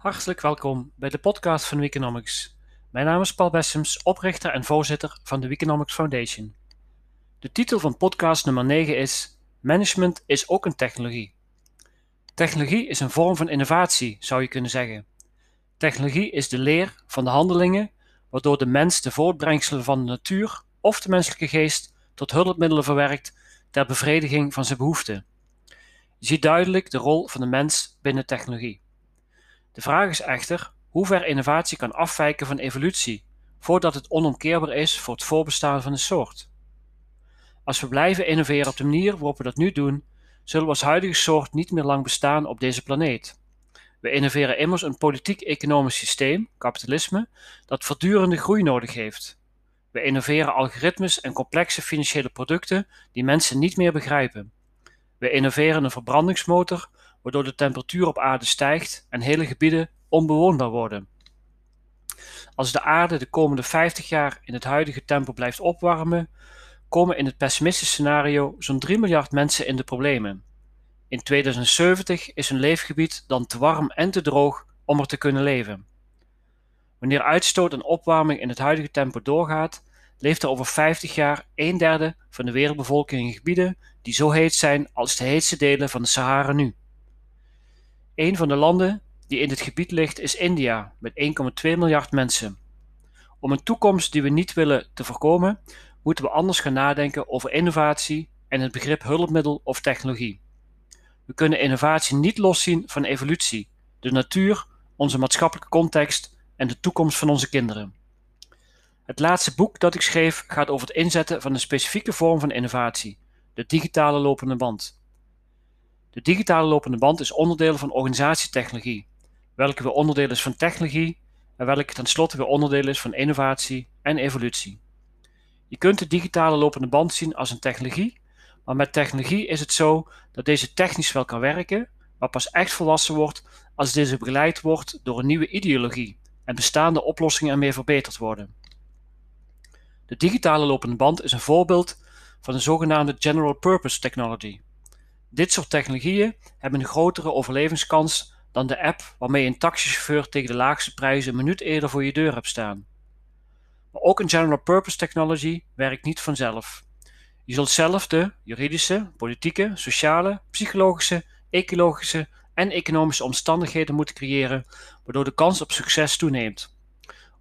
Hartelijk welkom bij de podcast van Weekonomics. Mijn naam is Paul Bessems, oprichter en voorzitter van de Weekonomics Foundation. De titel van podcast nummer 9 is Management is ook een technologie. Technologie is een vorm van innovatie, zou je kunnen zeggen. Technologie is de leer van de handelingen waardoor de mens de voortbrengselen van de natuur of de menselijke geest tot hulpmiddelen verwerkt ter bevrediging van zijn behoeften. Je ziet duidelijk de rol van de mens binnen technologie. De vraag is echter hoe ver innovatie kan afwijken van evolutie, voordat het onomkeerbaar is voor het voorbestaan van een soort. Als we blijven innoveren op de manier waarop we dat nu doen, zullen we als huidige soort niet meer lang bestaan op deze planeet. We innoveren immers een politiek-economisch systeem, kapitalisme, dat voortdurende groei nodig heeft. We innoveren algoritmes en complexe financiële producten die mensen niet meer begrijpen. We innoveren een verbrandingsmotor waardoor de temperatuur op aarde stijgt en hele gebieden onbewoonbaar worden. Als de aarde de komende 50 jaar in het huidige tempo blijft opwarmen, komen in het pessimistische scenario zo'n 3 miljard mensen in de problemen. In 2070 is hun leefgebied dan te warm en te droog om er te kunnen leven. Wanneer uitstoot en opwarming in het huidige tempo doorgaat, leeft er over 50 jaar een derde van de wereldbevolking in gebieden die zo heet zijn als de heetste delen van de Sahara nu. Een van de landen die in dit gebied ligt is India met 1,2 miljard mensen. Om een toekomst die we niet willen te voorkomen, moeten we anders gaan nadenken over innovatie en het begrip hulpmiddel of technologie. We kunnen innovatie niet loszien van evolutie, de natuur, onze maatschappelijke context en de toekomst van onze kinderen. Het laatste boek dat ik schreef gaat over het inzetten van een specifieke vorm van innovatie, de digitale lopende band. De digitale lopende band is onderdeel van organisatietechnologie, welke weer onderdeel is van technologie en welke tenslotte weer onderdeel is van innovatie en evolutie. Je kunt de digitale lopende band zien als een technologie, maar met technologie is het zo dat deze technisch wel kan werken, maar pas echt volwassen wordt als deze begeleid wordt door een nieuwe ideologie en bestaande oplossingen ermee verbeterd worden. De digitale lopende band is een voorbeeld van de zogenaamde General Purpose Technology. Dit soort technologieën hebben een grotere overlevingskans dan de app waarmee een taxichauffeur tegen de laagste prijzen een minuut eerder voor je deur hebt staan. Maar ook een general purpose technology werkt niet vanzelf. Je zult zelf de juridische, politieke, sociale, psychologische, ecologische en economische omstandigheden moeten creëren, waardoor de kans op succes toeneemt.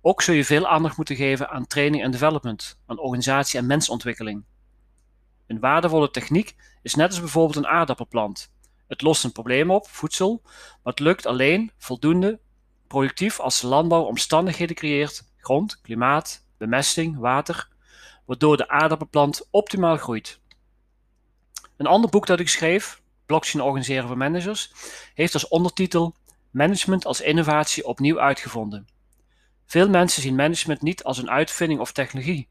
Ook zul je veel aandacht moeten geven aan training en development, aan organisatie en mensontwikkeling. Een waardevolle techniek is net als bijvoorbeeld een aardappelplant. Het lost een probleem op, voedsel, maar het lukt alleen voldoende productief als de landbouw omstandigheden creëert, grond, klimaat, bemesting, water, waardoor de aardappelplant optimaal groeit. Een ander boek dat ik schreef, Blockchain organiseren voor managers, heeft als ondertitel Management als innovatie opnieuw uitgevonden. Veel mensen zien management niet als een uitvinding of technologie,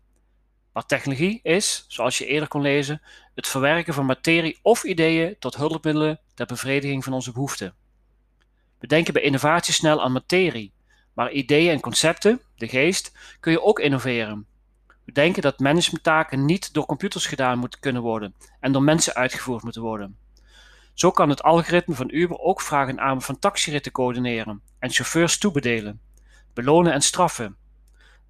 maar technologie is, zoals je eerder kon lezen, het verwerken van materie of ideeën tot hulpmiddelen ter bevrediging van onze behoeften. We denken bij innovatie snel aan materie, maar ideeën en concepten, de geest, kun je ook innoveren. We denken dat managementtaken niet door computers gedaan moeten kunnen worden en door mensen uitgevoerd moeten worden. Zo kan het algoritme van Uber ook vragen aan van taxiritten coördineren en chauffeurs toebedelen, belonen en straffen.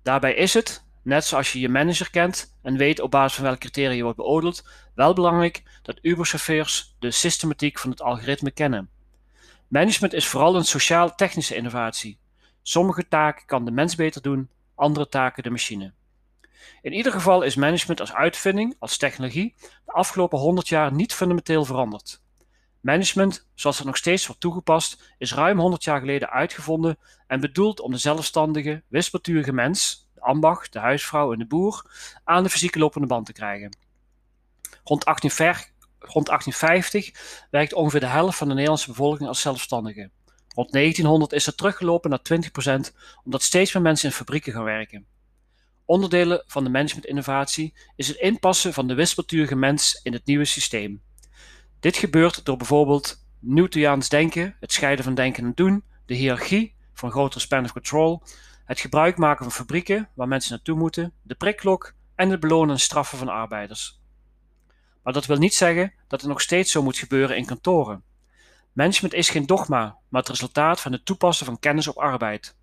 Daarbij is het, net zoals je je manager kent en weet op basis van welke criteria je wordt beoordeeld, wel belangrijk dat Uber-chauffeurs de systematiek van het algoritme kennen. Management is vooral een sociaal-technische innovatie. Sommige taken kan de mens beter doen, andere taken de machine. In ieder geval is management als uitvinding, als technologie, de afgelopen 100 jaar niet fundamenteel veranderd. Management, zoals het nog steeds wordt toegepast, is ruim 100 jaar geleden uitgevonden en bedoeld om de zelfstandige, wispelturige mens, ambacht, de huisvrouw en de boer, aan de fysieke lopende band te krijgen. Rond, 1850 werkt ongeveer de helft van de Nederlandse bevolking als zelfstandige. Rond 1900 is dat teruggelopen naar 20%, omdat steeds meer mensen in fabrieken gaan werken. Onderdelen van de managementinnovatie is het inpassen van de wispelturige mens in het nieuwe systeem. Dit gebeurt door bijvoorbeeld Newtoniaans denken, het scheiden van denken en doen, de hiërarchie van grotere span of control, het gebruik maken van fabrieken waar mensen naartoe moeten, de prikklok en het belonen en straffen van arbeiders. Maar dat wil niet zeggen dat het nog steeds zo moet gebeuren in kantoren. Management is geen dogma, maar het resultaat van het toepassen van kennis op arbeid.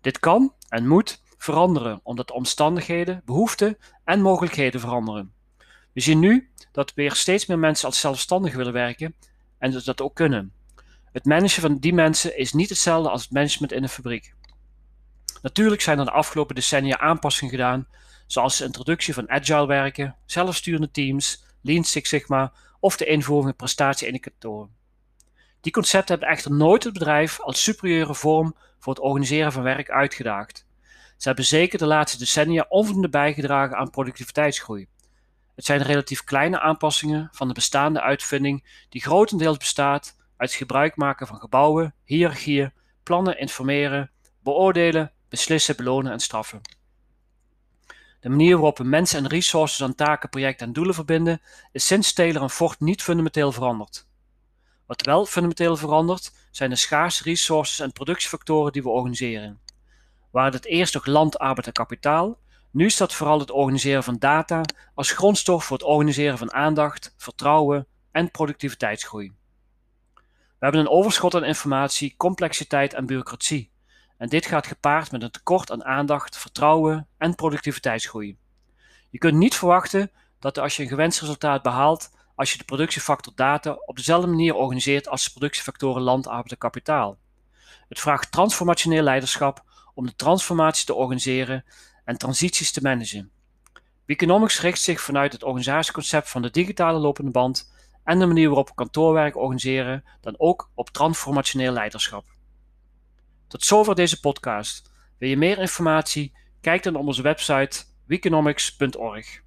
Dit kan en moet veranderen omdat de omstandigheden, behoeften en mogelijkheden veranderen. We zien nu dat weer steeds meer mensen als zelfstandig willen werken en dat ook kunnen. Het managen van die mensen is niet hetzelfde als het management in een fabriek. Natuurlijk zijn er de afgelopen decennia aanpassingen gedaan, zoals de introductie van agile werken, zelfsturende teams, Lean Six Sigma of de invoering van prestatieindicatoren. Die concepten hebben echter nooit het bedrijf als superieure vorm voor het organiseren van werk uitgedaagd. Ze hebben zeker de laatste decennia onvoldoende bijgedragen aan productiviteitsgroei. Het zijn relatief kleine aanpassingen van de bestaande uitvinding die grotendeels bestaat uit het gebruik maken van gebouwen, hiërarchieën, plannen, informeren, beoordelen, beslissen, belonen en straffen. De manier waarop we mensen en resources aan taken, projecten en doelen verbinden is sinds Taylor en Ford niet fundamenteel veranderd. Wat wel fundamenteel verandert zijn de schaarse resources en productiefactoren die we organiseren. Waar het eerst nog land, arbeid en kapitaal, nu dat vooral het organiseren van data als grondstof voor het organiseren van aandacht, vertrouwen en productiviteitsgroei. We hebben een overschot aan informatie, complexiteit en bureaucratie. En dit gaat gepaard met een tekort aan aandacht, vertrouwen en productiviteitsgroei. Je kunt niet verwachten dat als je een gewenst resultaat behaalt, als je de productiefactor data op dezelfde manier organiseert als de productiefactoren land, arbeid en kapitaal. Het vraagt transformationeel leiderschap om de transformatie te organiseren en transities te managen. Economics richt zich vanuit het organisatieconcept van de digitale lopende band en de manier waarop we kantoorwerk organiseren dan ook op transformationeel leiderschap. Tot zover deze podcast. Wil je meer informatie? Kijk dan op onze website weeconomics.org.